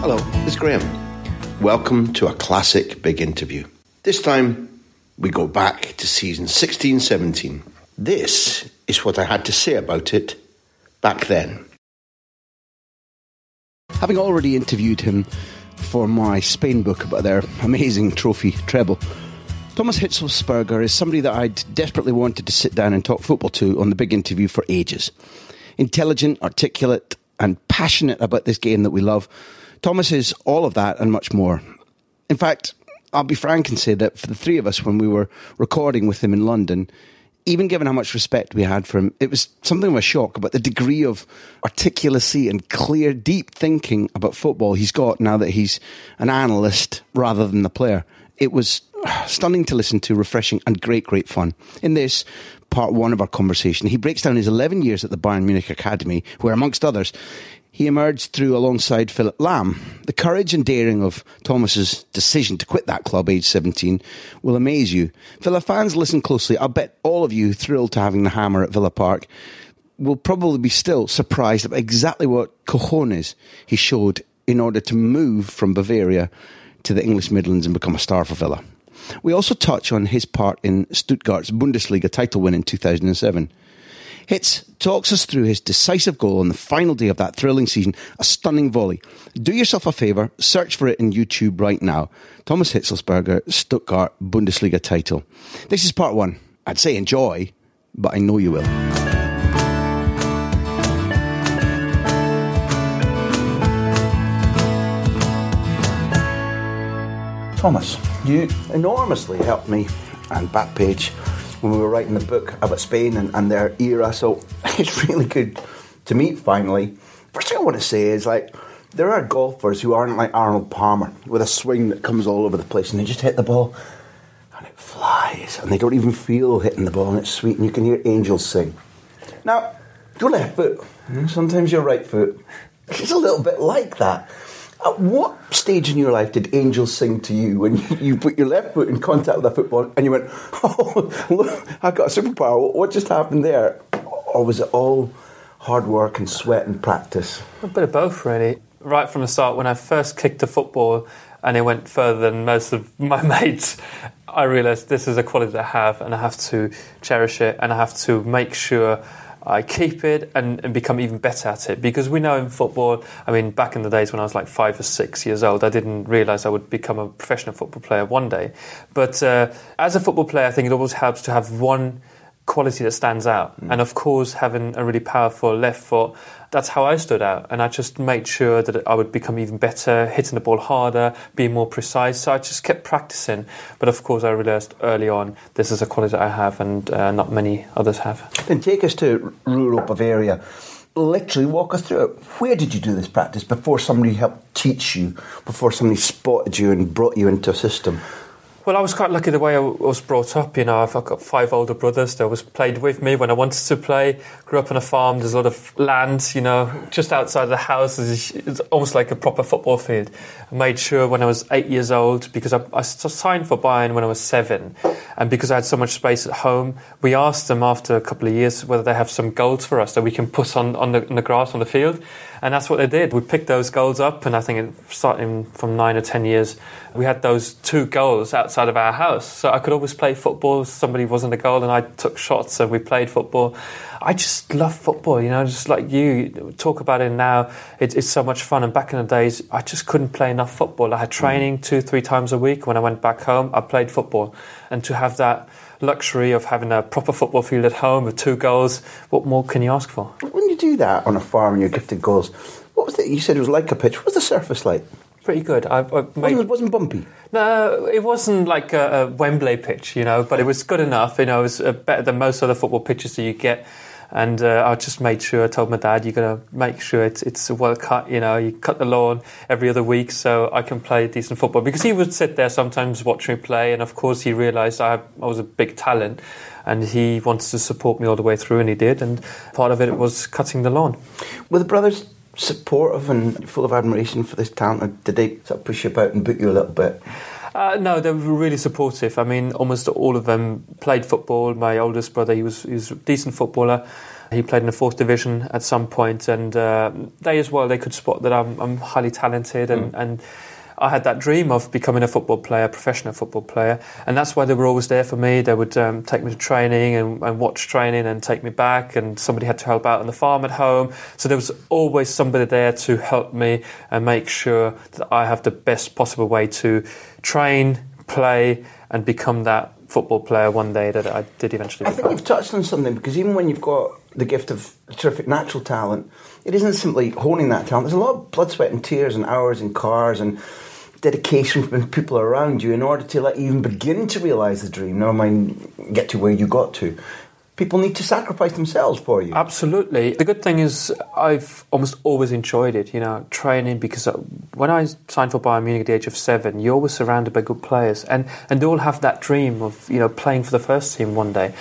Hello, it's Graham. Welcome to a classic big interview. This time, we go back to season 16 17. This is what I had to say about it back then. Having already interviewed him for my Spain book about their amazing trophy treble, Thomas Hitzlsperger is somebody that I'd desperately wanted to sit down and talk football to on the big interview for ages. Intelligent, articulate, and passionate about this game that we love Thomas is all of that and much more. In fact, I'll be frank and say that for the three of us, when we were recording with him in London, even given how much respect we had for him, it was something of a shock about the degree of articulacy and clear, deep thinking about football he's got now that he's an analyst rather than the player. It was stunning to listen to, refreshing, and great, great fun. In this, part one of our conversation, he breaks down his 11 years at the Bayern Munich Academy, where, amongst others, he emerged through alongside Philipp Lahm. The courage and daring of Thomas's decision to quit that club aged 17 will amaze you. Villa fans, listen closely. I bet all of you thrilled to having the hammer at Villa Park will probably be still surprised about exactly what cojones he showed in order to move from Bavaria to the English Midlands and become a star for Villa. We also touch on his part in Stuttgart's Bundesliga title win in 2007. Hitz talks us through his decisive goal on the final day of that thrilling season, a stunning volley. Do yourself a favour, search for it in YouTube right now. Thomas Hitzlsperger, Stuttgart Bundesliga title. This is part one. I'd say enjoy, but I know you will. Thomas, you enormously helped me and Backpage when we were writing the book about Spain and, and their era. So it's really good to meet finally. First thing I want to say is like there are golfers who aren't like Arnold Palmer with a swing that comes all over the place and they just hit the ball and it flies and they don't even feel hitting the ball and it's sweet and you can hear angels sing. Now, your left foot, hmm? sometimes your right foot, it's a little bit like that. At what stage in your life did angels sing to you when you put your left foot in contact with a football and you went, "Oh, look, I've got a superpower"? What just happened there? Or was it all hard work and sweat and practice? A bit of both, really. Right from the start, when I first kicked the football and it went further than most of my mates, I realised this is a quality I have and I have to cherish it and I have to make sure I keep it and, and, become even better at it. Because we know in football, I mean, back in the days when I was like five or six years old, I didn't realise I would become a professional football player one day. But uh, as a football player, I think it always helps to have one quality that stands out. Mm. And of course, having a really powerful left foot, that's how I stood out. And I just made sure that I would become even better, hitting the ball harder, being more precise. So I just kept practicing. But of course, I realised early on this is a quality I have and uh, not many others have. Then take us to rural Bavaria. Literally walk us through it. Where did you do this practice before somebody helped teach you, before somebody spotted you and brought you into a system? Well, I was quite lucky the way I was brought up. You know, I've got five older brothers that was played with me when I wanted to play. Grew up on a farm. There's a lot of land. You know, just outside the house it's almost like a proper football field. I made sure when I was eight years old because I, I signed for Bayern when I was seven, and because I had so much space at home, we asked them after a couple of years whether they have some goals for us that we can put on on the, on the grass on the field. And that's what they did. We picked those goals up, and I think starting from nine or ten years, we had those two goals outside of our house. So I could always play football. Somebody wasn't a goal, and I took shots, and we played football. I just love football, you know, just like you talk about it now. It, it's so much fun. And back in the days, I just couldn't play enough football. I had mm. training two, three times a week. When I went back home, I played football. And to have that luxury of having a proper football field at home with two goals, what more can you ask for? When you do that on a farm and you're gifted goals, what was it? You said it was like a pitch. What was the surface like? Pretty good. I, I made, Wasn't, it wasn't bumpy. No, it wasn't like a, a Wembley pitch, you know, but it was good enough. You know, it was uh, better than most other football pitches that you get. And uh, I just made sure, I told my dad, you're going to make sure it's, it's well cut, you know, you cut the lawn every other week so I can play decent football. Because he would sit there sometimes watching me play, and of course he realised I, I was a big talent and he wanted to support me all the way through, and he did. And part of it was cutting the lawn. Were the brothers supportive and full of admiration for this talent, or did they sort of push you about and boot you a little bit? Uh, no, they were really supportive. I mean, almost all of them played football. My oldest brother, he was, he was a decent footballer. He played in the fourth division at some point, and uh, they as well. They could spot that I'm, I'm highly talented, and, Mm. and I had that dream of becoming a football player, professional football player, and that's why they were always there for me. They would um, take me to training and, and watch training and take me back, and somebody had to help out on the farm at home. So there was always somebody there to help me and make sure that I have the best possible way to train, play, and become that football player one day that I did eventually I think you've touched on something because even when you've got the gift of terrific natural talent, it isn't simply honing that talent. There's a lot of blood, sweat, and tears, and hours in cars, and dedication from people around you in order to let you even begin to realise the dream. Never mind get to where you got to. People need to sacrifice themselves for you. Absolutely. The good thing is, I've almost always enjoyed it, you know, training because when I signed for Bayern Munich at the age of seven, you're always surrounded by good players and, and they all have that dream of, you know, playing for the first team one day.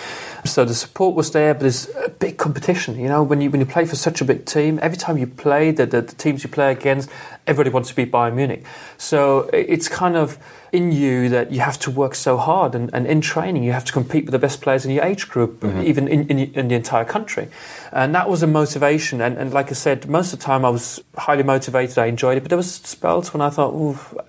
So the support was there, but there's a big competition, you know, when you, when you play for such a big team, every time you play, the, the, the teams you play against, everybody wants to beat Bayern Munich. So it's kind of in you that you have to work so hard and, and in training you have to compete with the best players in your age group even in, in, in the entire country. And that was a motivation. And, and like i said most of the time i was highly motivated. I enjoyed it. But there was spells when i thought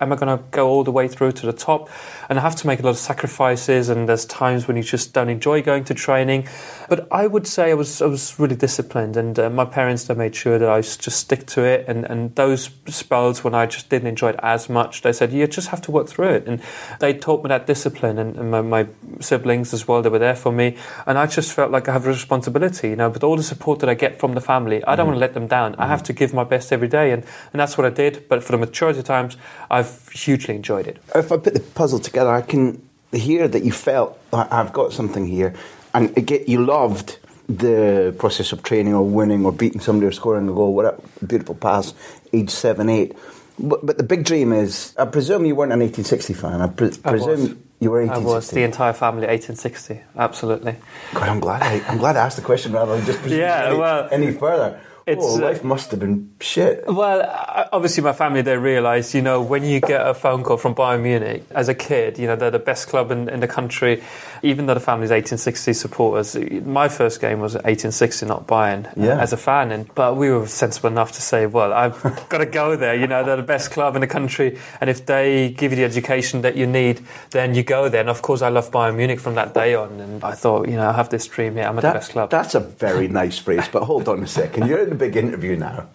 am i going to go all the way through to the top? And i have to make a lot of sacrifices. And there's times when you just don't enjoy going to training. But i would say i was, I was really disciplined. And uh, my parents they made sure that i just stick to it. And, and those spells when i just didn't enjoy it as much they said you just have to work through it and they taught me that discipline and, and my, my siblings as well they were there for me. And i just felt like i have a responsibility you know with all the support that i get from the family i don't mm-hmm. want to let them down. I have to give my best every day and, and that's what i did. But for the majority of times i've hugely enjoyed it. If I put the puzzle together, I can hear that you felt "I- I've got something here, and again, you loved the process of training or winning or beating somebody or scoring a goal. Whatever, beautiful pass, age seven, eight. But, but the big dream is, I presume you weren't an 1860 fan. I, pre- I was. presume you were I was the entire family 1860 absolutely God, I'm glad. I, I'm glad I asked the question rather than just Yeah, any, well, any further. It's, oh, life must have been shit. Well, obviously, my family they realise, you know, when you get a phone call from Bayern Munich as a kid, you know, they're the best club in, in the country. Even though the family's 1860 supporters, my first game was 1860, not Bayern, uh, Yeah. as a fan. And but we were sensible enough to say, well, I've got to go there. You know, they're the best club in the country, and if they give you the education that you need, then you go there. And of course, I love Bayern Munich from that day on. And I thought, you know, I have this dream here. I'm at the best club. That's a very nice phrase, but hold on a second. You're in the big interview now.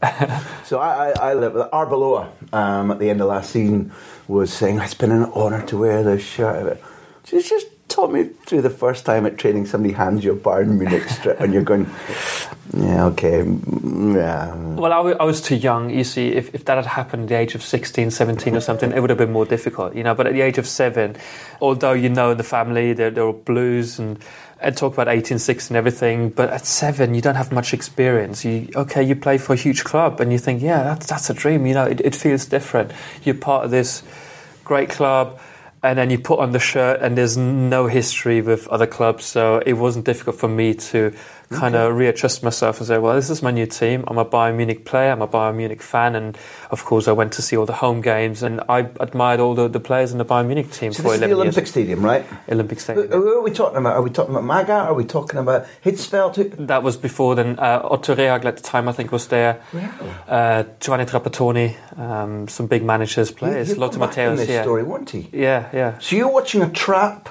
So I, I, I live with Arbeloa um, at the end of last season was saying it's been an honour to wear this shirt. She's just taught me through the first time at training somebody hands you a Bayern Munich strip and you're going, yeah, okay, yeah. Well, I, w- I was too young. You see, if, if that had happened at the age of 16, 17 or something, it would have been more difficult, you know. But at the age of seven, although you know in the family there, there were blues and, and talk about 1860 and everything, but at seven, you don't have much experience. You Okay, you play for a huge club and you think, yeah, that's, that's a dream, you know, it, it feels different. You're part of this great club and then you put on the shirt and there's no history with other clubs so it wasn't difficult for me to kind of readjust myself and say, well, this is my new team. I'm a Bayern Munich player. I'm a Bayern Munich fan, and of course, I went to see all the home games, and I admired all the, the players in the Bayern Munich team So for this is the Olympic years. Stadium, right? Olympic Stadium. who are we talking about? Are we talking about Magath? Are we talking about Hitzfeld? That was before then. Uh, Otto Rehhagel at the time, I think, was there. Uh, Giovanni Trapattoni, um, some big managers, players. Lothar come back in this yeah. story, won't he? Yeah, yeah. So you're watching a trap,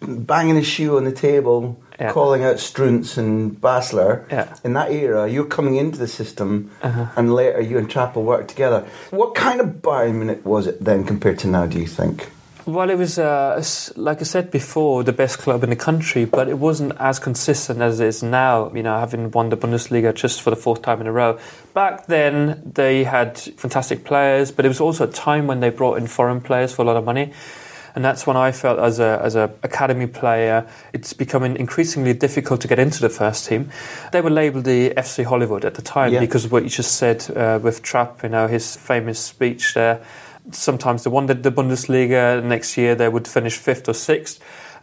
banging his shoe on the table, Yeah. calling out Strunz and Basler. Yeah. In that era, you're coming into the system, Uh-huh. and later you and Trapp will work together. What kind of Bayern Munich was it then compared to now? Do you think? Well, it was, uh, like I said before, the best club in the country, but it wasn't as consistent as it is now, you know, having won the Bundesliga just for the fourth time in a row. Back then, they had fantastic players, but it was also a time when they brought in foreign players for a lot of money. And that's when I felt, as a as a academy player, it's becoming increasingly difficult to get into the first team. They were labelled the FC Hollywood at the time Yeah. because of what you just said uh, with Trapp, you know, his famous speech there. Sometimes they won the, the Bundesliga. Next year they would finish fifth or sixth.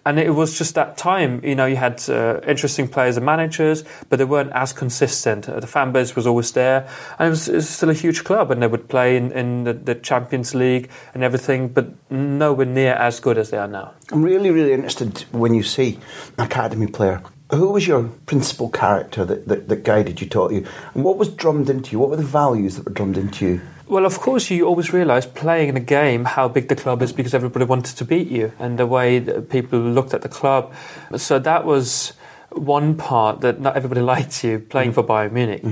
And it was just that time, you know, you had uh, interesting players and managers, but they weren't as consistent. Uh, the fan base was always there, and it was, it was still a huge club, and they would play in, in the, the Champions League and everything, but nowhere near as good as they are now. I'm really, really interested when you see academy player. Who was your principal character that, that, that guided you, taught you? And what was drummed into you? What were the values that were drummed into you? Well, of course, you always realise playing in a game how big the club is because everybody wanted to beat you and the way that people looked at the club. So that was one part that not everybody liked you playing for Bayern Munich.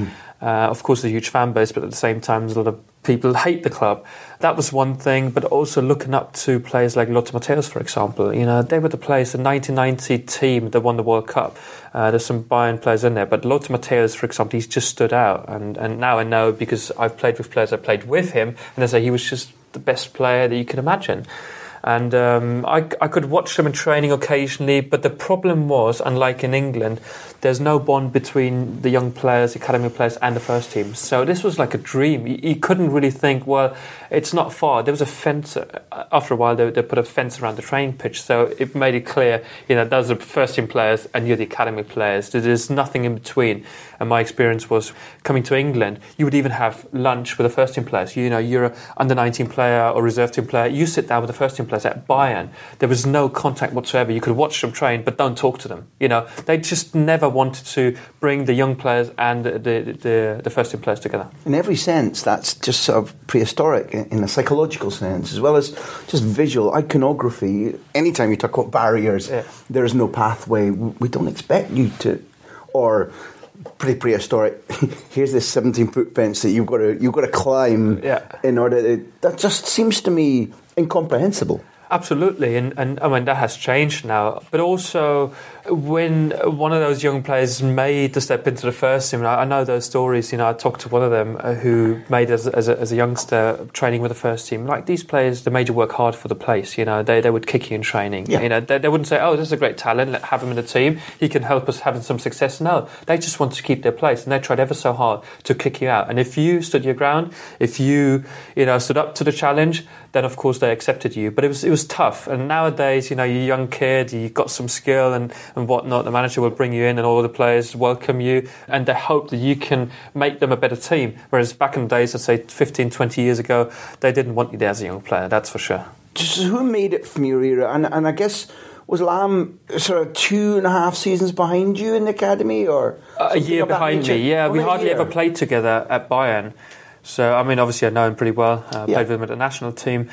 Uh, of course, a huge fan base, but at the same time, there's a lot of people hate the club. That was one thing, but also looking up to players like Lothar Matthäus, for example. You know, they were the players, the 1990 team that won the World Cup. Uh, there's some Bayern players in there, but Lothar Matthäus, for example, he's just stood out. And, and now I know because I've played with players, I played with him, and I say he was just the best player that you can imagine. And um, I, I could watch them in training occasionally, but the problem was, unlike in England, there's no bond between the young players, academy players, and the first team. So this was like a dream. You, you couldn't really think, well, it's not far. There was a fence. uh, After a while, they, they put a fence around the training pitch, so it made it clear, you know, those are first team players, and you're the academy players. There's nothing in between. And my experience was coming to England, you would even have lunch with the first team players. You know, you're a under 19 player or reserve team player. You sit down with the first team players at Bayern. There was no contact whatsoever. You could watch them train, but don't talk to them. You know, they just never wanted to bring the young players and the, the, the, first team players together. In every sense, that's just sort of prehistoric in in a psychological sense, as well as just visual iconography. Anytime you talk about barriers, Yeah. there is no pathway. We don't expect you to, or pretty prehistoric. Here's this 17 foot fence that you've got to you've got to climb Yeah. in order. To, that just seems to me incomprehensible. Absolutely, and, and I mean that has changed now. But also, when one of those young players made the step into the first team, I, I know those stories. You know, I talked to one of them uh, who made as, as, a, as a youngster training with the first team. Like these players, they made you work hard for the place. You know, they, they would kick you in training. Yeah. You know, they, they wouldn't say, "Oh, this is a great talent. Let have him in the team. He can help us having some success." No, they just want to keep their place, and they tried ever so hard to kick you out. And if you stood your ground, if you you know stood up to the challenge, then of course they accepted you. But it was it was tough. And nowadays, you know, you're a young kid, you got some skill and, and whatnot. The manager will bring you in, and all the players welcome you, and they hope that you can make them a better team. Whereas back in the days, I'd say 15, 20 years ago, they didn't want you there as a young player. That's for sure. Just who made it from your era? And, and I guess was Lahm sort of two and a half seasons behind you in the academy, or a year behind me. Yeah, we hardly year. ever played together at Bayern. So I mean, obviously I know him pretty well. Uh, Yeah. Played with him at the national team.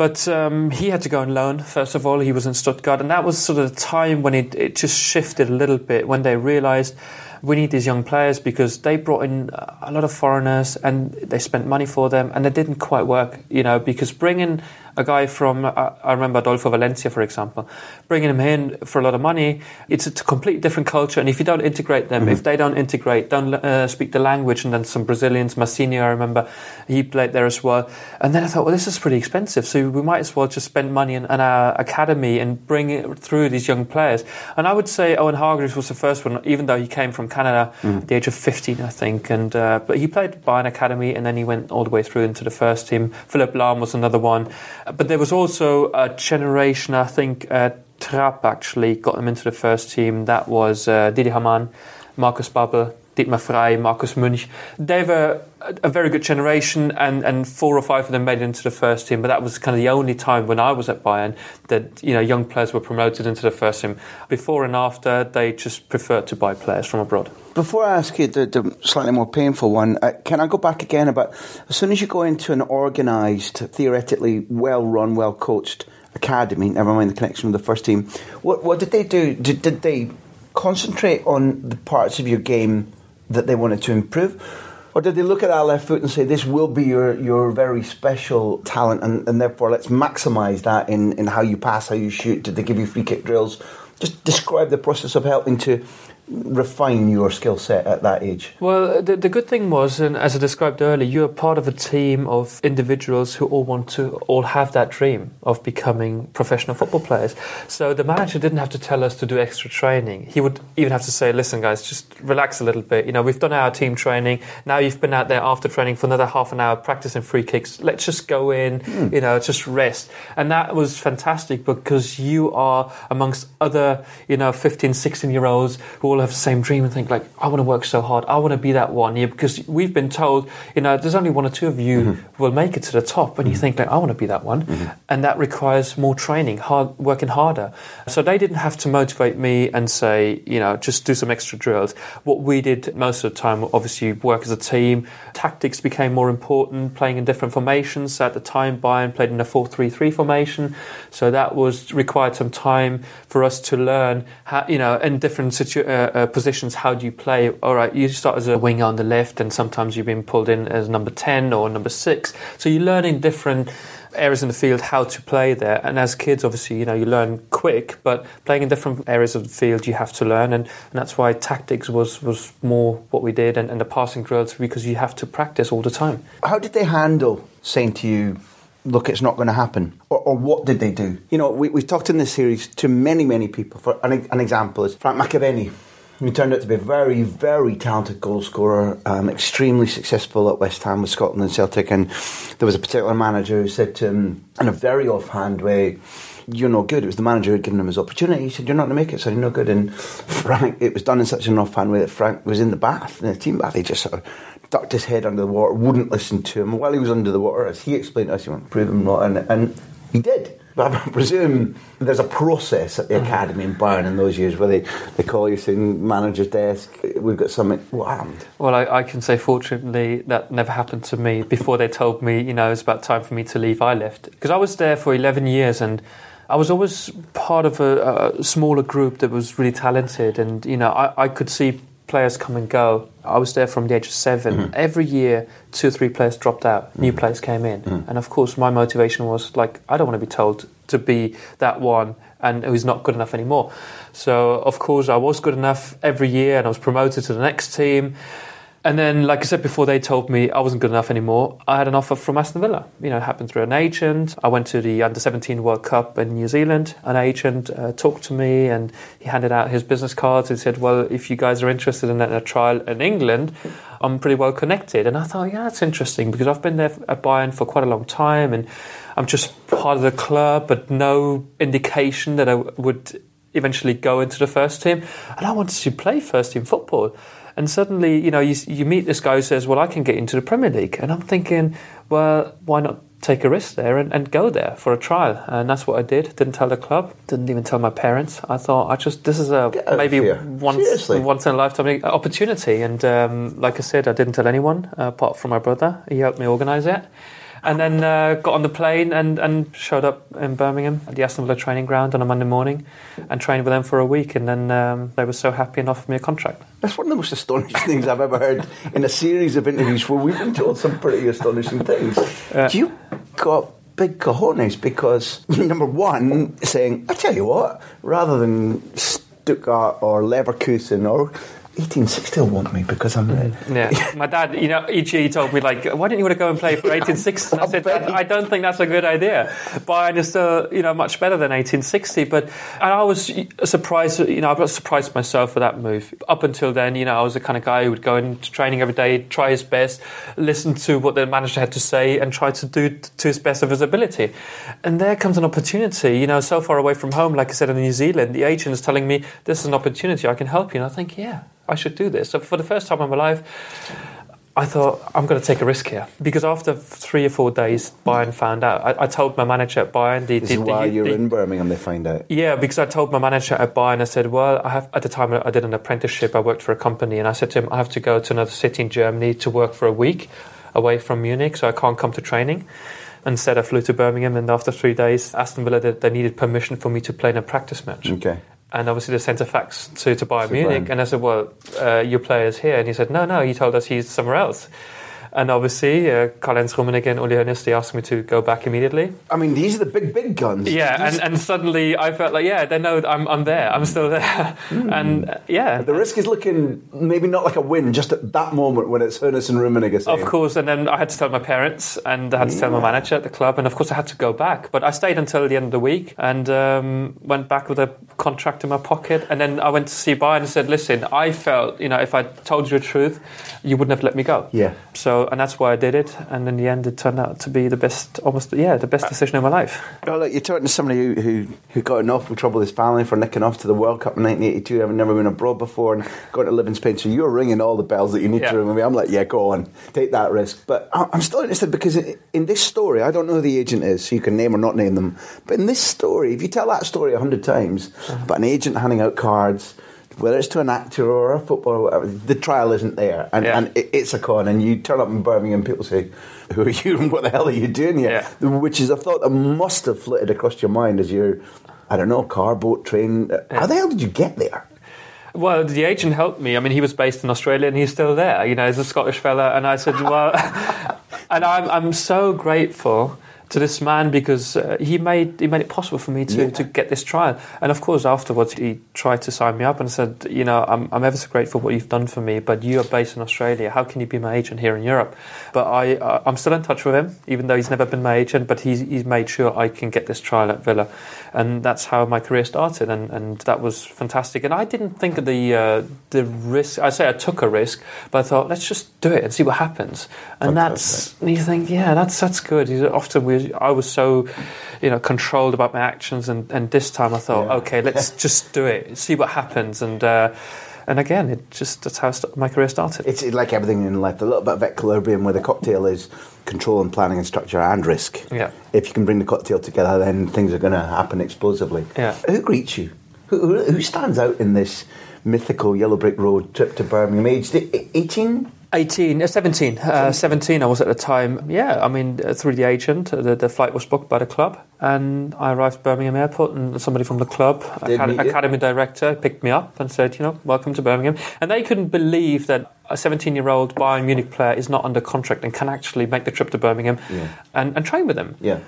But um, he had to go on loan, first of all. He was in Stuttgart. And that was sort of the time when it, it just shifted a little bit, when they realised we need these young players because they brought in a lot of foreigners and they spent money for them and it didn't quite work, you know, because bringing a guy from, uh, I remember Adolfo Valencia, for example, bringing him in for a lot of money, it's a completely different culture. And if you don't integrate them, if they don't integrate, don't uh, speak the language, and then some Brazilians, Mazinho, I remember, he played there as well. And then I thought, well, this is pretty expensive, so we might as well just spend money on, on our academy and bring it through these young players. And I would say Owen Hargreaves was the first one, even though he came from Canada at the age of 15, I think. And uh, but he played Bayern Academy, and then he went all the way through into the first team. Philipp Lahm was another one. But there was also a generation, I think, uh, Trapp actually got them into the first team. That was uh, Didi Hamann. Markus Babbel, Dieter Frey, Markus Münch. They were a very good generation, and, and four or five of them made it into the first team. But that was kind of the only time when I was at Bayern that you know young players were promoted into the first team. Before and after, they just preferred to buy players from abroad. Before I ask you the, the slightly more painful one, uh, can I go back again about as soon as you go into an organised, theoretically well run, well coached academy, never mind the connection with the first team, what, what did they do? Did, did they concentrate on the parts of your game that they wanted to improve? Or did they look at that left foot and say, this will be your, your very special talent and, and therefore let's maximise that in, in how you pass, how you shoot? Did they give you free kick drills? Just describe the process of helping to refine your skill set at that age? Well, the, the good thing was, and as I described earlier, you're part of a team of individuals who all want to all have that dream of becoming professional football players. So the manager didn't have to tell us to do extra training. He would even have to say, "Listen, guys, just relax a little bit. You know, we've done our team training. Now you've been out there after training for another half an hour practicing free kicks. Let's just go in. Mm. You know, just rest." And that was fantastic because you are amongst other, you know, 15, 16 year olds who all have the same dream and think like, I want to work so hard. I want to be that one. Yeah, because we've been told, you know, there's only one or two of you mm-hmm. will make it to the top, and mm-hmm. you think like, I want to be that one, mm-hmm. and that requires more training, hard working harder. So they didn't have to motivate me and say, you know, just do some extra drills. What we did most of the time, obviously, work as a team. Tactics became more important, playing in different formations. So at the time, Bayern played in a four-three-three formation, so that was required some time for us to learn how, you know, in different situ- uh, uh, positions, how do you play? All right, you start as a winger on the left, and sometimes you've been pulled in as number 10 or number 6. So you're learning different areas in the field how to play there. And as kids, obviously, you know, you learn quick, but playing in different areas of the field, you have to learn. And, and that's why tactics was, was more what we did and, and the passing drills because you have to practice all the time. How did they handle saying to you, look, it's not going to happen? Or, or, what did they do? You know, we, we've talked in this series to many, many people. For an, an example is Frank McAvenny he turned out to be a very, very talented goal scorer, um, extremely successful at West Ham with Scotland and Celtic. And there was a particular manager who said to him, in a very offhand way, You're no good. It was the manager who had given him his opportunity. He said, You're not going to make it, so you're no good. And Frank, it was done in such an offhand way that Frank was in the bath, in the team bath. He just sort of ducked his head under the water, wouldn't listen to him. While he was under the water, as he explained to us, he went, Prove him not. And, and he did. But I presume there's a process at the mm-hmm. academy in Bayern in those years where they, they call you saying manager's desk, we've got something. What happened? Well, I, I, can say fortunately that never happened to me. Before they told me, you know, it was about time for me to leave, I left. Because I was there for 11 years and I was always part of a, a smaller group that was really talented and, you know, I, I could see players come and go. I was there from the age of 7 mm-hmm. Every year, two or three players dropped out, new mm-hmm. players came in. Mm-hmm. And of course, my motivation was like, I don't want to be told to be that one and who's not good enough anymore. So, of course, I was good enough every year and I was promoted to the next team. And then, like I said before, they told me I wasn't good enough anymore. I had an offer from Aston Villa. You know, it happened through an agent. I went to the Under 17 World Cup in New Zealand. An agent uh, talked to me and he handed out his business cards and said, Well, if you guys are interested in a trial in England, I'm pretty well connected. And I thought, Yeah, that's interesting because I've been there at Bayern for quite a long time and I'm just part of the club, but no indication that I would eventually go into the first team. And I wanted to play first team football. And suddenly, you know, you, you meet this guy who says, Well, I can get into the Premier League. And I'm thinking, Well, why not take a risk there and, and go there for a trial? And that's what I did. Didn't tell the club, didn't even tell my parents. I thought, I just, this is a maybe once, once in a lifetime opportunity. And um, like I said, I didn't tell anyone uh, apart from my brother. He helped me organise it and then uh, got on the plane and, and showed up in Birmingham at the Aston Villa training ground on a Monday morning and trained with them for a week. And then um, they were so happy and offered me a contract. That's one of the most astonishing things I've ever heard in a series of interviews where we've been told some pretty astonishing things. Uh, you got big cojones because, number one, saying, I tell you what, rather than Stuttgart or Leverkusen or 1860 will want me because I'm red. Mm-hmm. Yeah, my dad, you know, each year he told me like, "Why don't you want to go and play for 1860?" And I said, "I don't think that's a good idea." Bayern is still, uh, you know, much better than 1860. But and I was surprised, you know, I was surprised myself for that move. Up until then, you know, I was the kind of guy who would go into training every day, try his best, listen to what the manager had to say, and try to do to his best of his ability. And there comes an opportunity, you know, so far away from home, like I said in New Zealand, the agent is telling me this is an opportunity, I can help you, and I think, yeah I should do this. So for the first time in my life, I thought I'm going to take a risk here because after three or four days, Bayern found out. I, I told my manager at Bayern. The, this the, is why the, you're in Birmingham. They find out. Yeah, because I told my manager at Bayern. I said, "Well, I have." At the time, I did an apprenticeship. I worked for a company, and I said to him, "I have to go to another city in Germany to work for a week away from Munich, so I can't come to training." Instead, I flew to Birmingham, and after three days, Aston Villa they, they needed permission for me to play in a practice match. Okay and obviously they sent a fax to, to Bayern Munich. And I said, well, uh, your player's here. And he said, no, no, he told us he's somewhere else. And obviously, uh, Karl-Heinz Rummenigge and Uli Hoeneß, they asked me to go back immediately. I mean, these are the big, big guns. Yeah, and, and suddenly I felt like, yeah, they know I'm, I'm there. I'm still there. Mm. And uh, yeah. The risk is looking maybe not like a win, just at that moment when it's Hoeneß and Rummenigge saying. Of course, and then I had to tell my parents and I had to yeah. tell my manager at the club. And of course, I had to go back. But I stayed until the end of the week and um, went back with a contract in my pocket. And then I went to see Bayern and said, listen, I felt, you know, if I told you the truth, you wouldn't have let me go. Yeah. So, and that's why I did it and in the end, it turned out to be the best, almost yeah, the best decision of my life. Well, look, you're talking to somebody who, who who got in awful trouble with his family for nicking off to the World Cup in 1982, having never been abroad before, and going to live in Spain. So you're ringing all the bells that you need yeah. to ring. me. I'm like, yeah, go on, take that risk. But I'm still interested because in this story, I don't know who the agent is, so you can name or not name them. But in this story, if you tell that story a hundred times, uh-huh. about an agent handing out cards whether it's to an actor or a footballer, or whatever, the trial isn't there, and, yeah. and it, it's a con. And you turn up in Birmingham, people say, "Who are you? and What the hell are you doing here?" Yeah. Which is a thought that must have flitted across your mind as you're, I don't know, car, boat, train. Yeah. How the hell did you get there? Well, the agent helped me. I mean, he was based in Australia and he's still there. You know, he's a Scottish fella, and I said, "Well," and I'm I'm so grateful to this man because uh, he made he made it possible for me to, yeah. to get this trial. And of course, afterwards, he tried to sign me up and said, you know, I'm, I'm ever so grateful for what you've done for me, but you are based in Australia. How can you be my agent here in Europe? But I uh, I'm still in touch with him, even though he's never been my agent. But he's he's made sure I can get this trial at Villa, and that's how my career started. And, and that was fantastic. And I didn't think of the uh, the risk. I say I took a risk, but I thought let's just do it and see what happens. And Fantastic. that's you think, yeah, that's that's good. Often we I was so, you know, controlled about my actions, and, and this time I thought, yeah. okay, let's just do it, see what happens, and. Uh, and again, it just that's how my career started. It's like everything in life. A little bit of equilibrium, where the cocktail is control and planning and structure and risk. Yeah. If you can bring the cocktail together, then things are going to happen explosively. Yeah. Who greets you? Who, who stands out in this mythical yellow brick road trip to Birmingham? Aged eighteen. 18, uh, 17. Uh, 17 I was at the time. Yeah, I mean, uh, through the agent, uh, the, the, flight was booked by the club. And I arrived at Birmingham Airport, and somebody from the club, acad- academy director, picked me up and said, you know, welcome to Birmingham. And they couldn't believe that a 17 year old Bayern Munich player is not under contract and can actually make the trip to Birmingham yeah. and, and train with them. Yeah.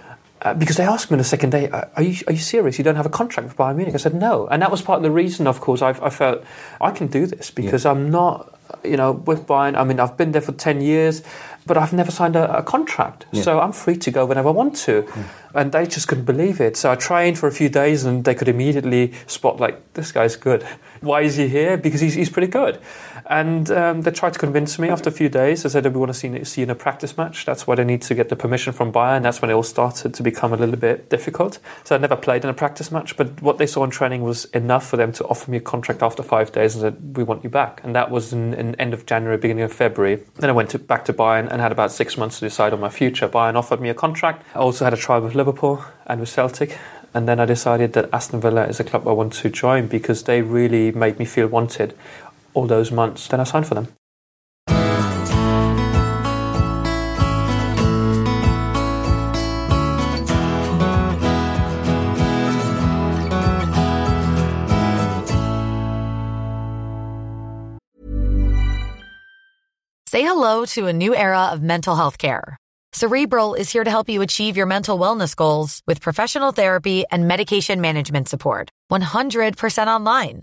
Uh, because they asked me on the second day, are you, are you serious? You don't have a contract with Bayern Munich? I said, no. And that was part of the reason, of course, I, I felt I can do this because yeah. I'm not you know, with Bayern, I mean, I've been there for 10 years, but I've never signed a, a contract. Yeah. So I'm free to go whenever I want to. Yeah. And they just couldn't believe it. So I trained for a few days and they could immediately spot, like, this guy's good. Why is he here? Because he's, he's pretty good. And um, they tried to convince me after a few days. They said, we want to see, see you in a practice match. That's why they need to get the permission from Bayern. That's when it all started to become a little bit difficult. So I never played in a practice match, but what they saw in training was enough for them to offer me a contract after five days and said, we want you back. And that was in, in end of January, beginning of February. Then I went to, back to Bayern and had about six months to decide on my future. Bayern offered me a contract. I also had a trial with Liverpool and with Celtic. And then I decided that Aston Villa is a club I want to join because they really made me feel wanted all those months, then I signed for them. Say hello to a new era of mental health care. Cerebral is here to help you achieve your mental wellness goals with professional therapy and medication management support. 100% online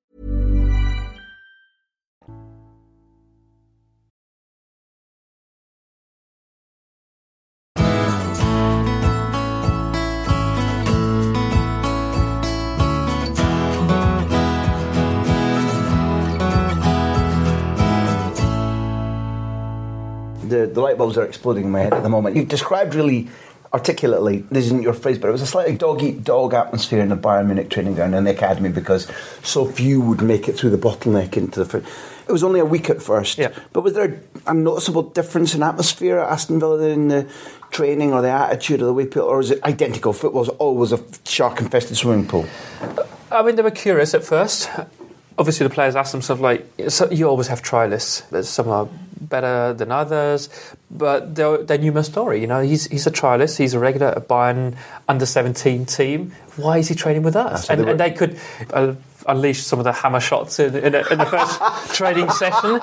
The, the light bulbs are exploding in my head at the moment. You've described really articulately, this isn't your phrase, but it was a slightly dog eat dog atmosphere in the Bayern Munich training ground and the academy because so few would make it through the bottleneck into the. It was only a week at first, Yeah. but was there a noticeable difference in atmosphere at Aston Villa in the training or the attitude of the way people, or is it identical? Football's always a shark infested swimming pool. I mean, they were curious at first. Obviously, the players asked themselves, like, so you always have trialists. Some are better than others, but they, they knew my story. You know, he's, he's a trialist, he's a regular at Bayern under 17 team. Why is he training with us? and, they were- and they could uh, unleash some of the hammer shots in, in, a, in the first training session.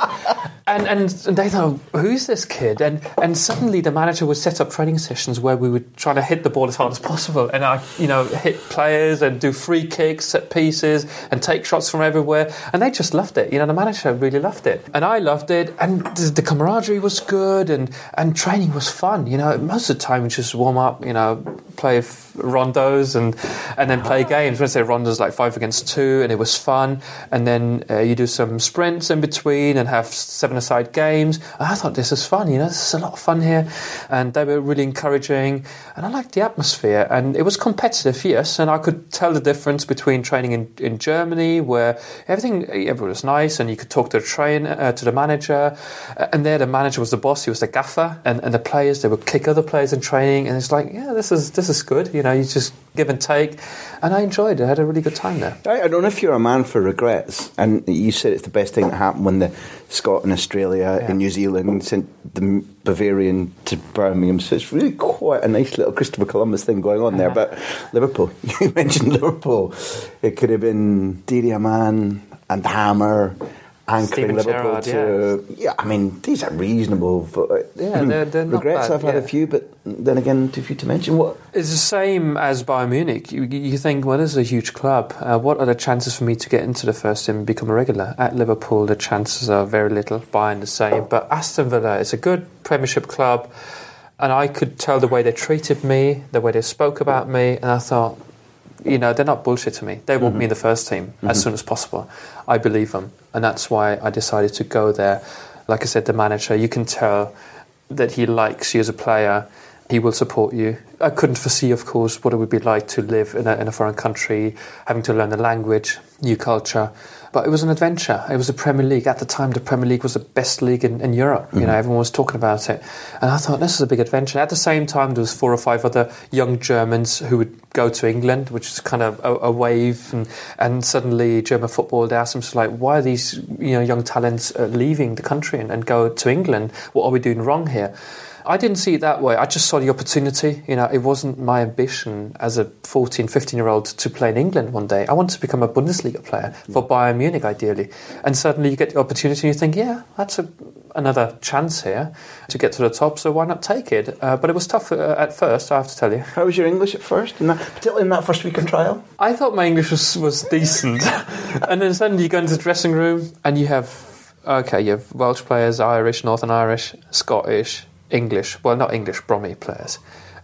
And, and, and they thought, who's this kid? And, and suddenly the manager would set up training sessions where we would try to hit the ball as hard as possible. And I, you know, hit players and do free kicks, set pieces, and take shots from everywhere. And they just loved it. You know, the manager really loved it. And I loved it. And the, the camaraderie was good and, and training was fun. You know, most of the time we just warm up, you know, play rondos and, and then play games. When I say rondos, like five against two, and it was fun. And then uh, you do some sprints in between and have seven aside games. And I thought this is fun, you know, this is a lot of fun here. And they were really encouraging. And I liked the atmosphere. And it was competitive, yes. And I could tell the difference between training in, in Germany, where everything, everyone was nice and you could talk to the train, uh, to the manager. Uh, and there the manager was the boss, he was the gaffer. And, and the players, they would kick other players in training. And it's like, yeah, this is, this is good. You know, you just give and take. And I enjoyed it. I had a really good time there. I, I don't know if you're a man for regrets, and you said it's the best thing that happened when the Scot and Australia and New Zealand sent the Bavarian to Birmingham. So it's really quite a nice little Christopher Columbus thing going on there. Uh-huh. But Liverpool, you mentioned Liverpool. It could have been Delia Man and Hammer. Anchoring Steven Liverpool Gerrard, to yeah. I mean these are reasonable. For, uh, Yeah, hmm, they're- they're not regrets. bad, I've had a few, but then again, too few to mention. What It's the same as Bayern Munich. You, you think, well, this is a huge club. Uh, what are the chances for me to get into the first team and become a regular? At Liverpool, the chances are very little. Bayern the same. But Aston Villa is a good Premiership club, and I could tell the way they treated me, the way they spoke about me, and I thought, you know, they're not bullshit to me. They want mm-hmm. me in the first team as mm-hmm. soon as possible. I believe them, and that's why I decided to go there. Like I said, the manager, you can tell that he likes you as a player. He will support you. I couldn't foresee, of course, what it would be like to live in a, in a foreign country, having to learn the language, new culture. But it was an adventure. It was the Premier League. At the time, the Premier League was the best league in, in Europe. You know, everyone was talking about it. And I thought, this is a big adventure. At the same time, there was four or five other young Germans who would go to England, which is kind of a, a wave. And, and suddenly, German football, they asked themselves, like, why are these you know, young talents uh, leaving the country and, and go to England? What are we doing wrong here? I didn't see it that way. I just saw the opportunity. You know, it wasn't my ambition as a 14, 15 year old to play in England one day. I wanted to become a Bundesliga player for Bayern Munich, ideally. And suddenly you get the opportunity and you think, yeah, that's a, another chance here to get to the top, so why not take it? Uh, but it was tough uh, at first, I have to tell you. how was your English at first, in that, particularly in that first week on trial? I thought my English was, was decent. and then suddenly you go into the dressing room and you have, okay, you have Welsh players, Irish, Northern Irish, Scottish, English. Well, not English, Brummie players.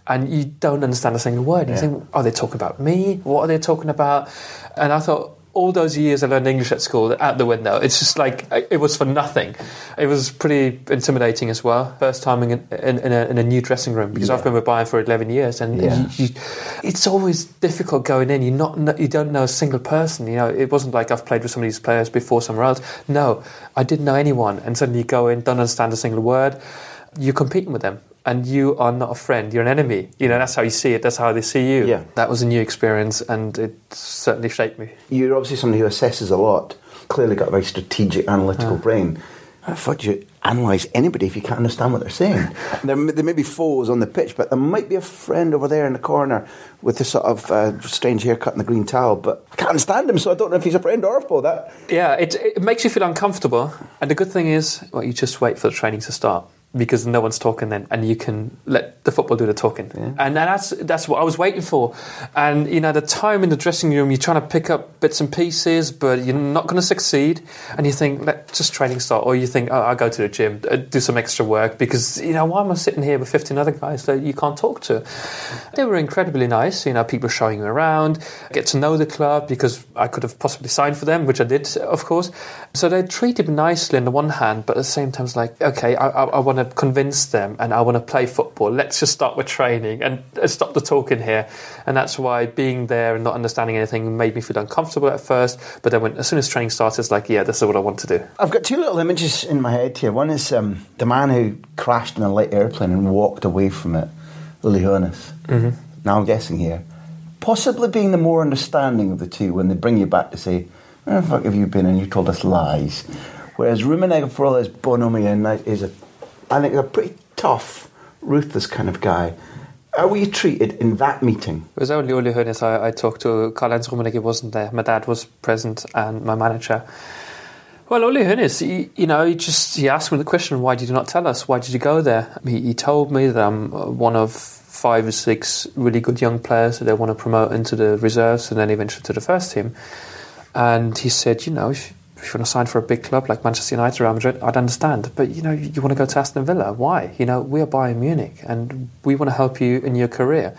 And you don't understand a single word. You think, are they talking about me? What are they talking about? And I thought, all those years I learned English at school out the window. It's just like it was for nothing. It was pretty intimidating as well. First time in, in, in, a, in a new dressing room because I've been with Bayern for eleven years, and Yeah. you, you, it's always difficult going in. You not you don't know a single person. You know, it wasn't like I've played with some of these players before somewhere else. No, I didn't know anyone, and suddenly you go in, don't understand a single word. You're competing with them. And you are not a friend, you're an enemy. You know, that's how you see it, that's how they see you. Yeah. That was a new experience and it certainly shaped me. You're obviously somebody who assesses a lot. Clearly got a very strategic, analytical brain. I thought you analyse anybody if you can't understand what they're saying. there, there may be foes on the pitch, but there might be a friend over there in the corner with the sort of uh, strange haircut and the green towel, but I can't understand him, so I don't know if he's a friend or a foe. That yeah, it, it makes you feel uncomfortable. And the good thing is, well, you just wait for the training to start because no one's talking then, and you can let the football do the talking. Yeah. And that's that's what I was waiting for. And you know, the time in the dressing room, you're trying to pick up bits and pieces, but you're not going to succeed. And you think, let just training start, or you think, oh, I'll go to the gym, uh, do some extra work, because you know, why am I sitting here with 15 other guys that you can't talk to? They were incredibly nice. You know, people showing me around, get to know the club because I could have possibly signed for them, which I did, of course. So they treated me nicely on the one hand, but at the same time, it's like, okay, I, I, I want to convince them and I want to play football. Let's just start with training and stop the talking here. And that's why being there and not understanding anything made me feel uncomfortable at first. But then when, as soon as training started, it's like, yeah, this is what I want to do. I've got two little images in my head here. One is um, the man who crashed in a light airplane and walked away from it, Uli Hoeneß. Mm-hmm. Now I'm guessing here. Possibly being the more understanding of the two when they bring you back to say, where the fuck have you been and you told us lies? Whereas Rummenigge, for all his bonhomie and is a I think a pretty tough, ruthless kind of guy. How were you treated in that meeting? It was only Uli Hoeneß I, I talked to. Karl-Heinz Rummenigge wasn't there. My dad was present and my manager. Well, Uli Hoeneß, he, you know, he just he asked me the question, why did you not tell us? Why did you go there? He, he told me that I'm uh, one of five or six really good young players that they want to promote into the reserves and then eventually to the first team. And he said, you know, if if you want to sign for a big club like Manchester United or Real Madrid, I'd understand. But you know, you want to go to Aston Villa. Why? You know, we are Bayern Munich, and we want to help you in your career.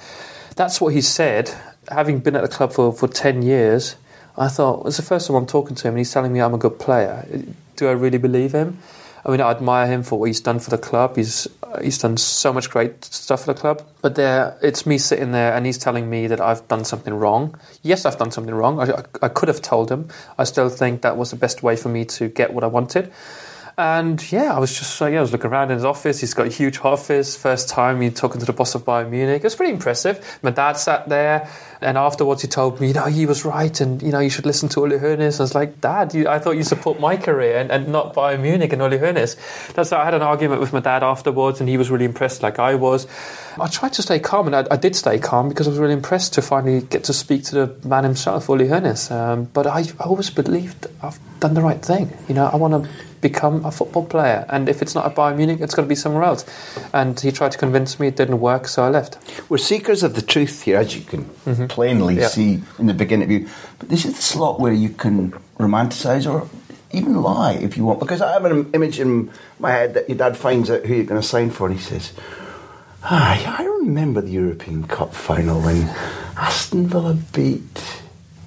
That's what he said. Having been at the club for, for ten years, I thought it's the first time I'm talking to him, and he's telling me I'm a good player. Do I really believe him? I mean, I admire him for what he's done for the club. He's he's done so much great stuff for the club. But there, it's me sitting there, and he's telling me that I've done something wrong. Yes, I've done something wrong. I, I, I could have told him. I still think that was the best way for me to get what I wanted. And yeah, I was just uh, yeah, I was looking around in his office. He's got a huge office. First time he talking to the boss of Bayern Munich. It was pretty impressive. My dad sat there, and afterwards he told me, you know, he was right, and you know, you should listen to Uli Hoeneß. I was like, Dad, you, I thought you support my career and, and not Bayern Munich and Uli Hoeneß. That's I had an argument with my dad afterwards, and he was really impressed, like I was. I tried to stay calm, and I, I did stay calm because I was really impressed to finally get to speak to the man himself, Uli Hoeneß. Um, but I, I always believed I've done the right thing. You know, I want to become a football player. And if it's not at Bayern Munich, it's going to be somewhere else. And he tried to convince me it didn't work, so I left. We're seekers of the truth here, as you can mm-hmm. plainly yeah. see in the beginning of you. But this is the slot where you can romanticise or even lie if you want. Because I have an image in my head that your dad finds out who you're going to sign for, and he says, ah, I remember the European Cup final when Aston Villa beat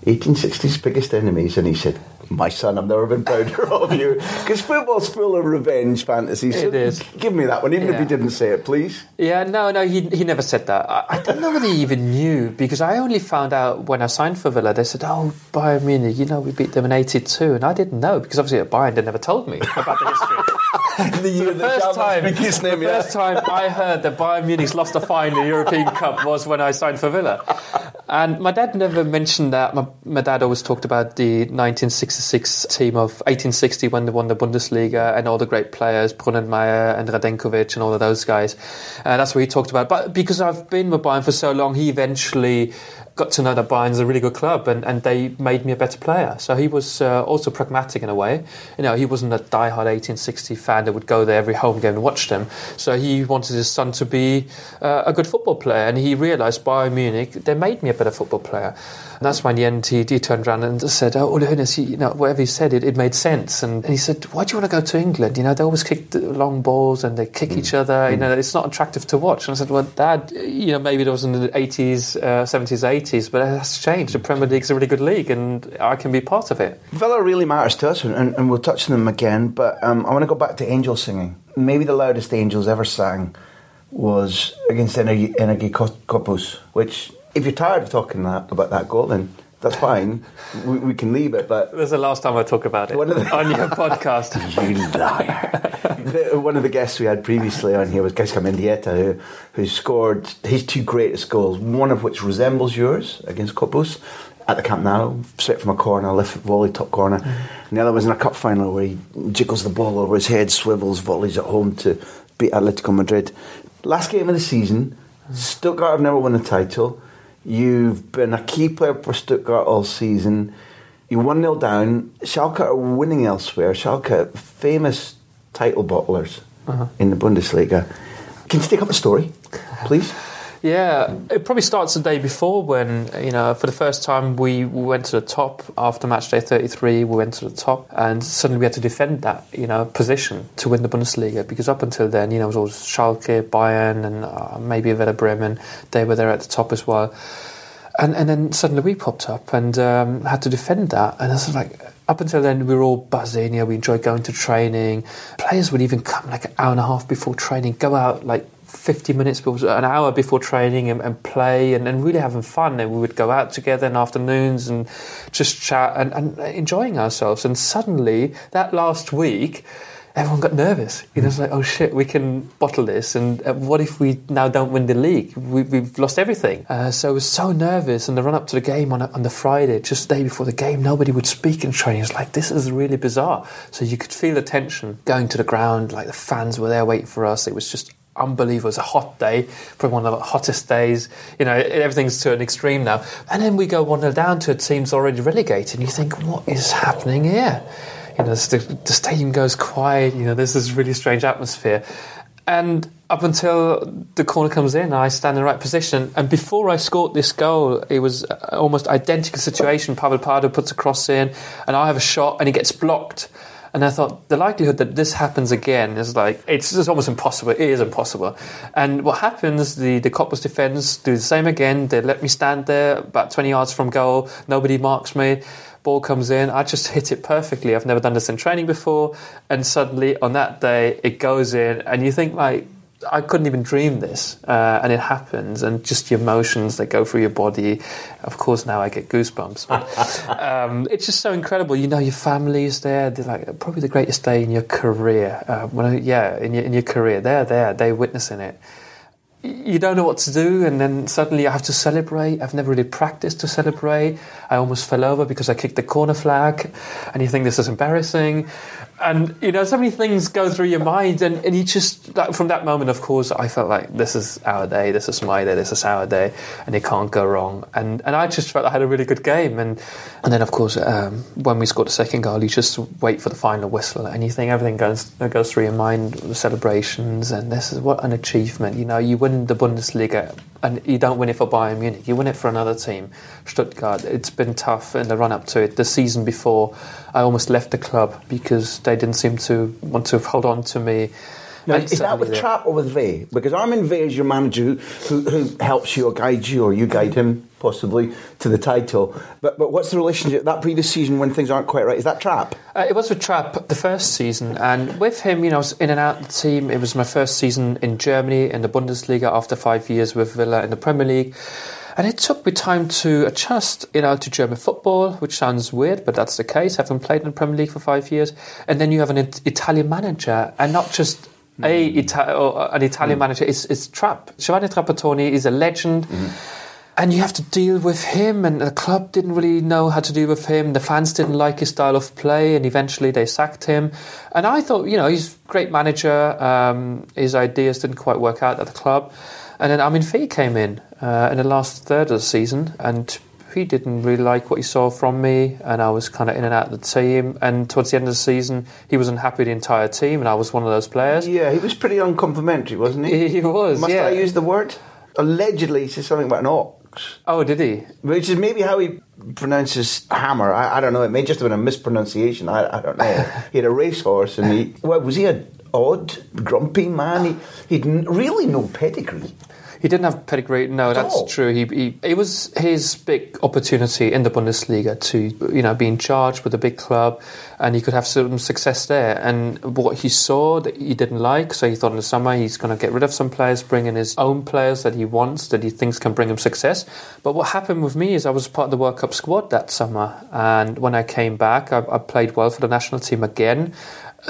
1860's biggest enemies, and he said, my son, I've never been prouder of you. Because football's full of revenge fantasies. So it is. Give me that one, even yeah. if he didn't say it, please. Yeah, no, no, he, he never said that. I, I don't know whether he even knew, because I only found out when I signed for Villa. They said, oh, Bayern Munich, you know, we beat them in 82. And I didn't know, because obviously at Bayern, they never told me about the history. the, year the, first time, the first time I heard that Bayern Munich lost a final in the European Cup was when I signed for Villa. And my dad never mentioned that. My, my dad always talked about the 1966 team of 1860 when they won the Bundesliga and all the great players, Brunnenmeier and Radenkovic and all of those guys. And uh, that's what he talked about. But because I've been with Bayern for so long, he eventually got to know that Bayern's a really good club, and, and they made me a better player. So he was uh, also pragmatic in a way. You know, he wasn't a die-hard 1860 fan that would go there every home game and watch them. So he wanted his son to be uh, a good football player, and he realised Bayern Munich they made me a better football player. And that's why in the end he, he turned around and said, "Oh, Uli you know, whatever he said, it, it made sense." And, and, he said, "Why do you want to go to England? You know, they always kick long balls and they kick mm. each other. You mm. know, it's not attractive to watch." And I said, "Well, Dad, you know, maybe it was in the 80s, uh, 70s, 80s, but that's changed. The Premier League's a really good league, and I can be part of it." Villa really matters to us, and, and we'll touch on them again. But um, I want to go back to angel singing. Maybe the loudest angels ever sang was against Energie Cottbus, which if you're tired of talking that, about that goal, then that's fine. We, we, can leave it. But this is the last time I talk about it the, on your podcast. you liar! one of the guests we had previously on here was Gaizka Mendieta, who who scored his two greatest goals, one of which resembles yours against Cottbus, at the Camp Nou, straight from a corner, left volley, top corner. And the other was in a cup final where he jiggles the ball over his head, swivels, volleys at home to beat Atletico Madrid. Last game of the season, Stuttgart have never won the title. You've been a key player for Stuttgart all season. You're 1 0 down. Schalke are winning elsewhere. Schalke, famous title bottlers uh-huh. in the Bundesliga. Can you take up a story, please? Yeah, it probably starts the day before when, you know, for the first time we, we went to the top after match day 33, we went to the top and suddenly we had to defend that, you know, position to win the Bundesliga because up until then, you know, it was always Schalke, Bayern and uh, maybe Werder Bremen, they were there at the top as well. And, and then suddenly we popped up and um, had to defend that. And I was like, up until then, we were all buzzing. You know, we enjoyed going to training. Players would even come like an hour and a half before training, go out like 50 minutes, but an hour before training and, and play and, and, really having fun. And we would go out together in afternoons and just chat and, and enjoying ourselves. And suddenly, that last week, everyone got nervous. You know, it's like, oh shit, we can bottle this, and uh, what if we now don't win the league? We, have lost everything. Uh, so I was so nervous, and the run up to the game on, on the Friday, just the day before the game, nobody would speak in training. It's like, this is really bizarre. So you could feel the tension going to the ground, like the fans were there waiting for us. It was just unbelievable. It was a hot day, probably one of the hottest days. You know, everything's to an extreme now. And then we go one down to a team's already relegated, and you think, what is happening here? You know, the, the stadium goes quiet. You know, there's this really strange atmosphere. And up until the corner comes in, I stand in the right position. And before I scored this goal, it was almost identical situation. Pavel Pardo puts a cross in, and I have a shot, and he gets blocked. And I thought the likelihood that this happens again is like it's just almost impossible. It is impossible. And what happens? The the Cottbus defence do the same again. They let me stand there about twenty yards from goal. Nobody marks me. Ball comes in. I just hit it perfectly. I've never done this in training before. And suddenly on that day it goes in, and you think like I couldn't even dream this, uh, and it happens, and just the emotions that go through your body. Of course, now I get goosebumps. But, um, it's just so incredible. You know, your family is there. They're like probably the greatest day in your career. Uh, when I, yeah, in your in your career, they're there. They're witnessing it. You don't know what to do, and then suddenly I have to celebrate. I've never really practiced to celebrate. I almost fell over because I kicked the corner flag, and you think this is embarrassing and you know so many things go through your mind and, and you just like, from that moment of course i felt like this is our day this is my day this is our day and it can't go wrong. And and i just felt i had a really good game. And and then of course um, when we scored the second goal you just wait for the final whistle and you think everything goes goes through your mind the celebrations and this is what an achievement. You know you win the bundesliga and you don't win it for Bayern Munich, you win it for another team, Stuttgart. It's been tough in the run up to it. The season before, I almost left the club because they didn't seem to want to hold on to me. Now, is that with Trapp or with Veh? Because Armin Veh is your manager who, who, who, helps you or guides you, or you guide him possibly to the title. But but what's the relationship that previous season when things aren't quite right? Is that Trap? Uh, it was with Trap the first season, and with him, you know, I was in and out of the team. It was my first season in Germany in the Bundesliga after five years with Villa in the Premier League. And it took me time to adjust, you know, to German football, which sounds weird, but that's the case. I haven't played in the Premier League for five years. And then you have an Italian manager, and not just a hmm. Ita- an Italian mm. manager. is, it's Trapp. Giovanni Trapattoni is a legend. Mm. And you have to deal with him, and the club didn't really know how to deal with him. The fans didn't like his style of play, and eventually they sacked him. And I thought, you know, he's a great manager. Um, his ideas didn't quite work out at the club. And then Armin Veh came in uh, in the last third of the season, and he didn't really like what he saw from me, and I was kind of in and out of the team. And towards the end of the season, he wasn't happy with the entire team, and I was one of those players. Yeah, he was pretty uncomplimentary, wasn't he? He, was. Must yeah. I use the word? Allegedly, he said something about an ox. Oh, did he? Which is maybe how he pronounces hammer. I, I don't know. It may just have been a mispronunciation. I, I don't know. he had a racehorse, and he well, was he a odd, grumpy man? He he'd really no pedigree. He didn't have pedigree. No, that's true. He, he it was his big opportunity in the Bundesliga to you know be in charge with a big club, and he could have some success there. And what he saw that he didn't like, so he thought in the summer he's going to get rid of some players, bring in his own players that he wants, that he thinks can bring him success. But what happened with me is I was part of the World Cup squad that summer, and when I came back, I, I played well for the national team again.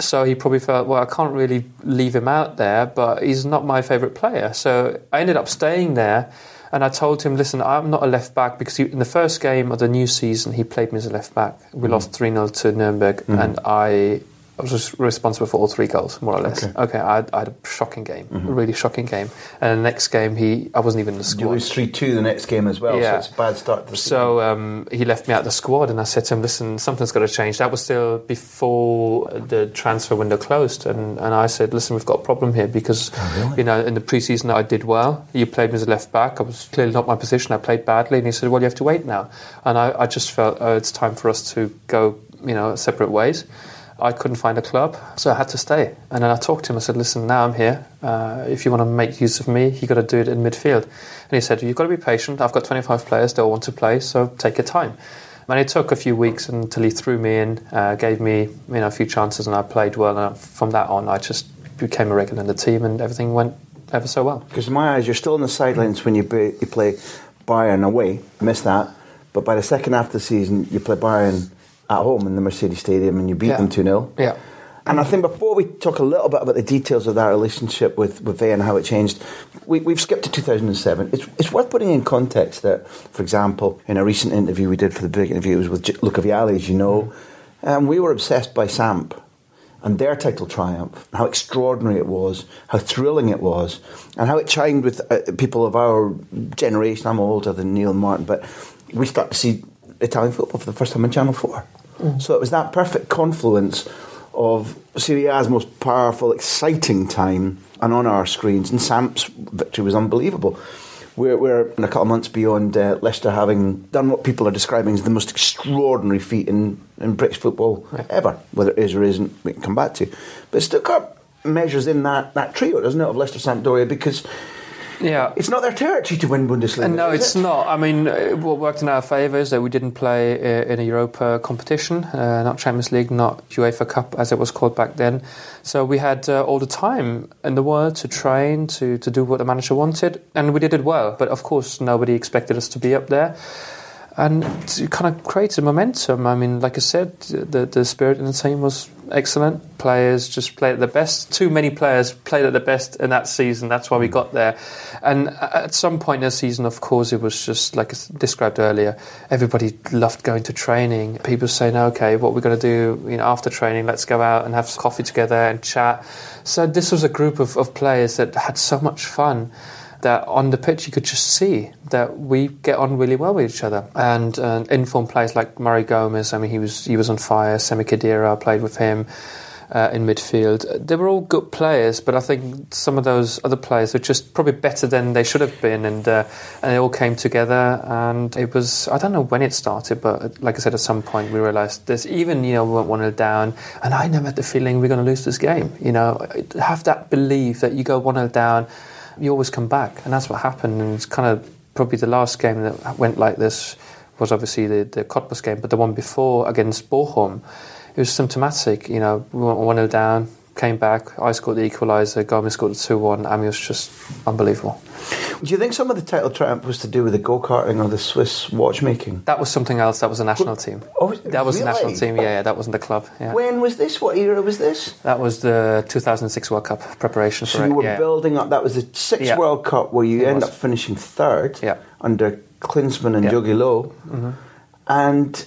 So he probably felt, well, I can't really leave him out there, but he's not my favourite player. So I ended up staying there And I told him, listen, I'm not a left back because he, in the first game of the new season, he played me as a left back. We hmm. lost 3 0 to Nuremberg, hmm. and I I was just responsible for all three goals, more or less. Okay. Okay, I, had, I had a shocking game, a really shocking game. And the next game, he I wasn't even in the You squad. lose 3 2 the next game as well, Yeah. so it's a bad start to the. So um, he left me out the squad, and I said to him, "Listen, something's got to change." That was still before the transfer window closed, and, and I said, "Listen, we've got a problem here because you know in the preseason I did well. You played me as a left back. I was clearly not my position. I played badly." And he said, "Well, you have to wait now." And I, I just felt oh, it's time for us to go, you know, separate ways. I couldn't find a club, so I had to stay. And then I talked to him. I said, "Listen, now I'm here. Uh, if you want to make use of me, you got to do it in midfield." And he said, "You've got to be patient. I've got 25 players that all want to play, so take your time." And it took a few weeks until he threw me in, uh, gave me you know a few chances, and I played well. And from that on, I just became a regular in the team, and everything went ever so well. Because in my eyes, you're still on the sidelines when you, be, you play Bayern away. Miss that. But by the second half of the season, you play Bayern at home in the Mercedes Stadium and you beat Yeah. them 2 0. Yeah. And I think before we talk a little bit about the details of that relationship with, with Veh and how it changed, we, we've skipped to 2007. It's, it's worth putting in context that, for example, in a recent interview we did for the big interview, it was with Luca Vialli, as you know, um, we were obsessed by Samp and their title triumph, how extraordinary it was, how thrilling it was, and how it chimed with uh, people of our generation. I'm older than Neil and Martin, but we start to see Italian football for the first time on Channel 4. So it was that perfect confluence of Serie A's most powerful, exciting time and on our screens, and Samp's victory was unbelievable. We're, we're in a couple of months beyond uh, Leicester having done what people are describing as the most extraordinary feat in, in British football ever. Whether it is or isn't, we can come back to. But Stuttgart measures in that, that trio, doesn't it, of Leicester Sampdoria, because Yeah. it's not their territory to win Bundesliga. No, it's it? not. I mean, uh, what worked in our favour is that we didn't play uh, in a Europa competition, uh, not Champions League, not UEFA Cup as it was called back then. So we had uh, all the time in the world to train, to, to do what the manager wanted, and we did it well. But of course, nobody expected us to be up there. And kind of created momentum. I mean, like I said, the, the spirit in the team was excellent. Players just played at the best. Too many players played at the best in that season. That's why we got there. And at some point in the season, of course, it was just like I described earlier. Everybody loved going to training. People saying, "Okay, what we're going to do, you know, after training, let's go out and have coffee together and chat." So this was a group of, of players that had so much fun that on the pitch you could just see that we get on really well with each other. And uh, informed players like Mario Gomez, I mean, he was he was on fire. Sami Khedira, played with him uh, in midfield. They were all good players, but I think some of those other players were just probably better than they should have been, and uh, and they all came together. And it was I don't know when it started, but like I said, at some point we realised this. Even you know we went one 0 down, and I never had the feeling we're going to lose this game. You know, have that belief that you go one 0 down you always come back, and that's what happened. And it's kind of probably the last game that went like this was obviously the the Cottbus game, but the one before against Bochum, it was symptomatic. You know, we went one 0 down, came back. I scored the equaliser. Gomez scored the two one. I mean, it was just unbelievable. Do you think some of the title triumph was to do with the go karting or the Swiss watchmaking? That was something else. That was a national team. Oh, That was the national team. Yeah, yeah, that wasn't the club. Yeah. When was this? What era was this? That was the 2006 World Cup preparation for So it. you were yeah. building up. That was the sixth Yeah. World Cup where you It end was. up finishing third Yeah. under Klinsmann and. Mm-hmm. Jogi Löw. And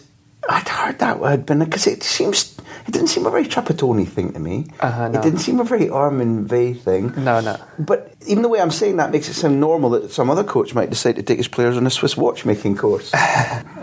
I'd heard that word, been because it seems it didn't seem a very Trapattoni thing to me. Uh-huh, It didn't seem a very Armin Veh thing. No, no. But even the way I'm saying that makes it sound normal that some other coach might decide to take his players on a Swiss watchmaking course.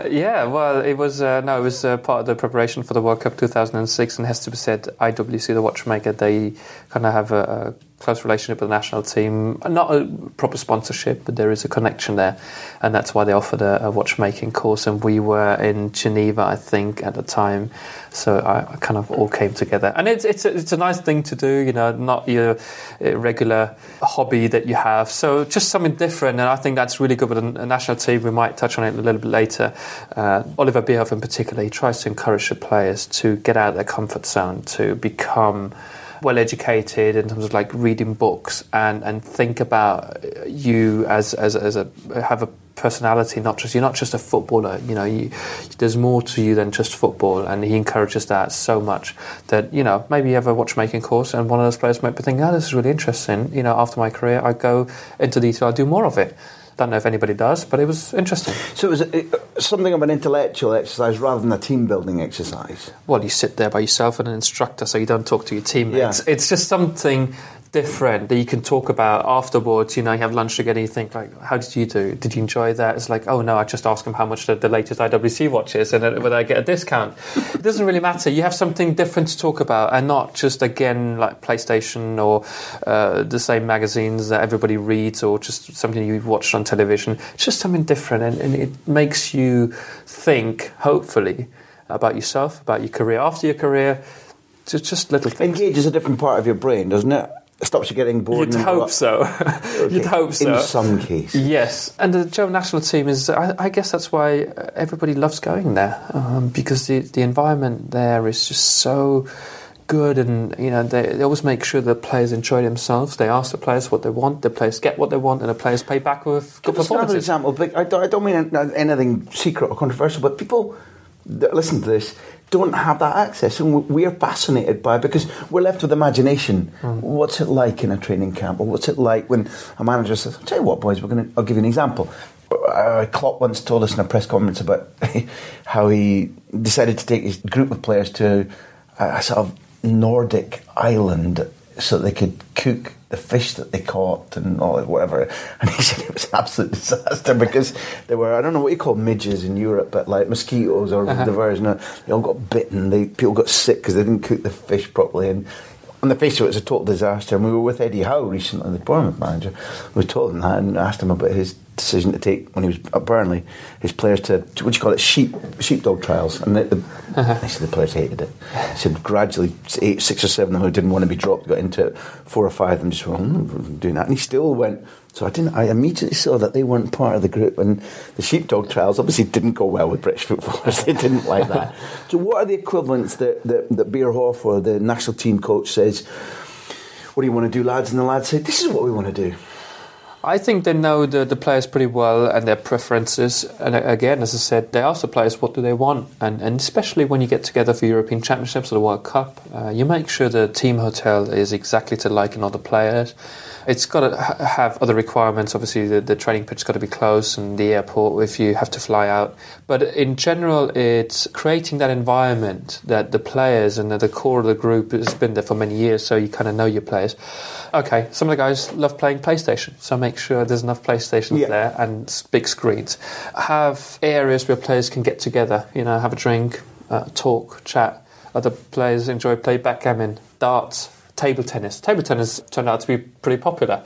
Yeah, well, it was uh, no, it was uh, part of the preparation for the World Cup 2006, and has to be said, IWC, the watchmaker, they kind of have a, a close relationship with the national team. Not a proper sponsorship, but there is a connection there, and that's why they offered a, a watchmaking course. And we were in Geneva, I think, at the time, so I, I kind of all came together. And it's it's a, it's a nice thing to do, you know, not your uh, regular hobby that you have. So just something different, and I think that's really good with a national team. We might touch on it a little bit later. Uh, Oliver Bierhoff, in particular, he tries to encourage the players to get out of their comfort zone, to become well educated in terms of like reading books and, and think about you as, as, as a have a personality not just you're not just a footballer you know you, there's more to you than just football and he encourages that so much that you know maybe you have a watchmaking course and one of those players might be thinking oh this is really interesting. You know after my career I go into detail I do more of it Don't know if anybody does, but it was interesting. So it was a, something of an intellectual exercise rather than a team building exercise. Well, you sit there by yourself and an instructor, so you don't talk to your teammates. Yeah. It's just something different that you can talk about afterwards. You know, you have lunch together. You think like, "How did you do? Did you enjoy that?" It's like, "Oh no, I just asked them how much the, the latest IWC watch is and whether I get a discount." it doesn't really matter. You have something different to talk about, and not just again like PlayStation or uh, the same magazines that everybody reads, or just something you've watched on television. It's just something different, and, and it makes you think, hopefully, about yourself, about your career after your career. Just, just little things. Engages a different part of your brain, doesn't it? It stops you getting bored. You'd hope so. You'd hope so. In some cases. Yes, and the German national team is. I, I guess that's why everybody loves going there um, because the the environment there is just so good, and you know they, they always make sure the players enjoy themselves. They ask the players what they want, the players get what they want, and the players pay back with good Give us another example. I don't, I don't mean anything secret or controversial, but people that listen to this don't have that access, and we're fascinated by it because we're left with imagination. Hmm. What's it like in a training camp, or what's it like when a manager says, "I'll "Tell you what, boys, we're going to." I'll give you an example. Uh, Klopp once told us in a press conference about how he decided to take his group of players to a, a sort of Nordic island so they could cook the fish that they caught and all whatever. And he said it was an absolute disaster because there were, I don't know what you call midges in Europe, but like mosquitoes or Uh-huh. the version of, they all got bitten. They, people got sick because they didn't cook the fish properly. And on the face of it, it was a total disaster. And we were with Eddie Howe recently, the Bournemouth manager. We told him that and asked him about his decision to take when he was at Burnley his players to, to what do you call it sheep sheepdog trials. And the, the, Uh-huh. said the players hated it. He said gradually eight, six or seven of them who didn't want to be dropped got into it. Four or five of them just went "Hmm, doing that. And he still went. So I didn't I immediately saw that they weren't part of the group. And the sheepdog trials obviously didn't go well with British footballers. They didn't like that. So what are the equivalents that, that, that Bierhoff or the national team coach says what do you want to do lads? And the lads say this is what we want to do I think they know the, the players pretty well and their preferences. And again, as I said, they ask the players what do they want. And, and especially when you get together for European Championships or the World Cup, uh, you make sure the team hotel is exactly to liking all the players. It's got to ha- have other requirements. Obviously, the, the training pitch has got to be close and the airport if you have to fly out. But in general, it's creating that environment that the players and the core of the group has been there for many years, so you kind of know your players. Okay, some of the guys love playing PlayStation, so make sure there's enough PlayStations Yeah. there and big screens. Have areas where players can get together, you know, have a drink, uh, talk, chat. Other players enjoy play backgammon, darts, table tennis. Table tennis turned out to be pretty popular.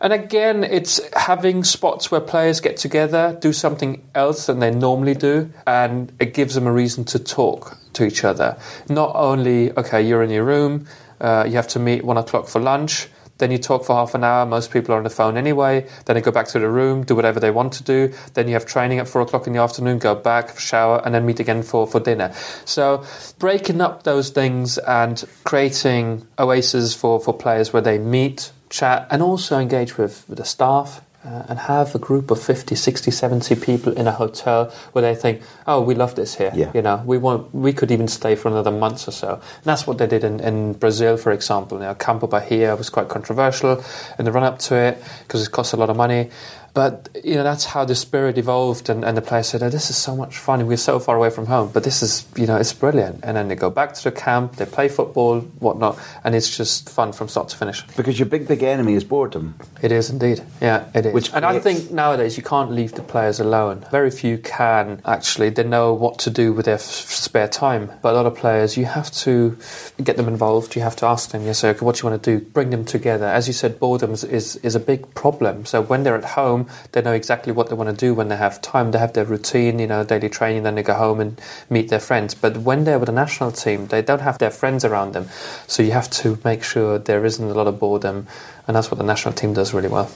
And again, it's having spots where players get together, do something else than they normally do, and it gives them a reason to talk to each other. Not only, okay, you're in your room, uh, you have to meet one o'clock for lunch, then you talk for half an hour. Most people are on the phone anyway. Then they go back to the room, do whatever they want to do. Then you have training at four o'clock in the afternoon, go back, shower, and then meet again for, for dinner. So breaking up those things and creating oases for, for players where they meet, chat, and also engage with, with the staff. Uh, and have a group of 50, 60, 70 people in a hotel where they think, oh, we love this here. Yeah. You know, we want, we could even stay for another month or so. And that's what they did in, in Brazil, for example. You know, Campo Bahia was quite controversial in the run up to it because it cost a lot of money. But you know that's how the spirit evolved, and, and the players said, "Oh, this is so much fun. And we're so far away from home, but this is, you know, it's brilliant." And then they go back to the camp, they play football, whatnot, and it's just fun from start to finish. because your big big enemy is boredom It is indeed, yeah, it is. Which and I think nowadays you can't leave the players alone. Very few can actually. They know what to do with their f- spare time, but a lot of players, you have to get them involved. You have to ask them, "Yes, sir, what do you want to do?" Bring them together. As you said, boredom is is a big problem. So when they're at home, they know exactly what they want to do. When they have time, they have their routine, you know, daily training. Then they go home and meet their friends. But when they're with the national team, they don't have their friends around them. So you have to make sure there isn't a lot of boredom, and that's what the national team does really well.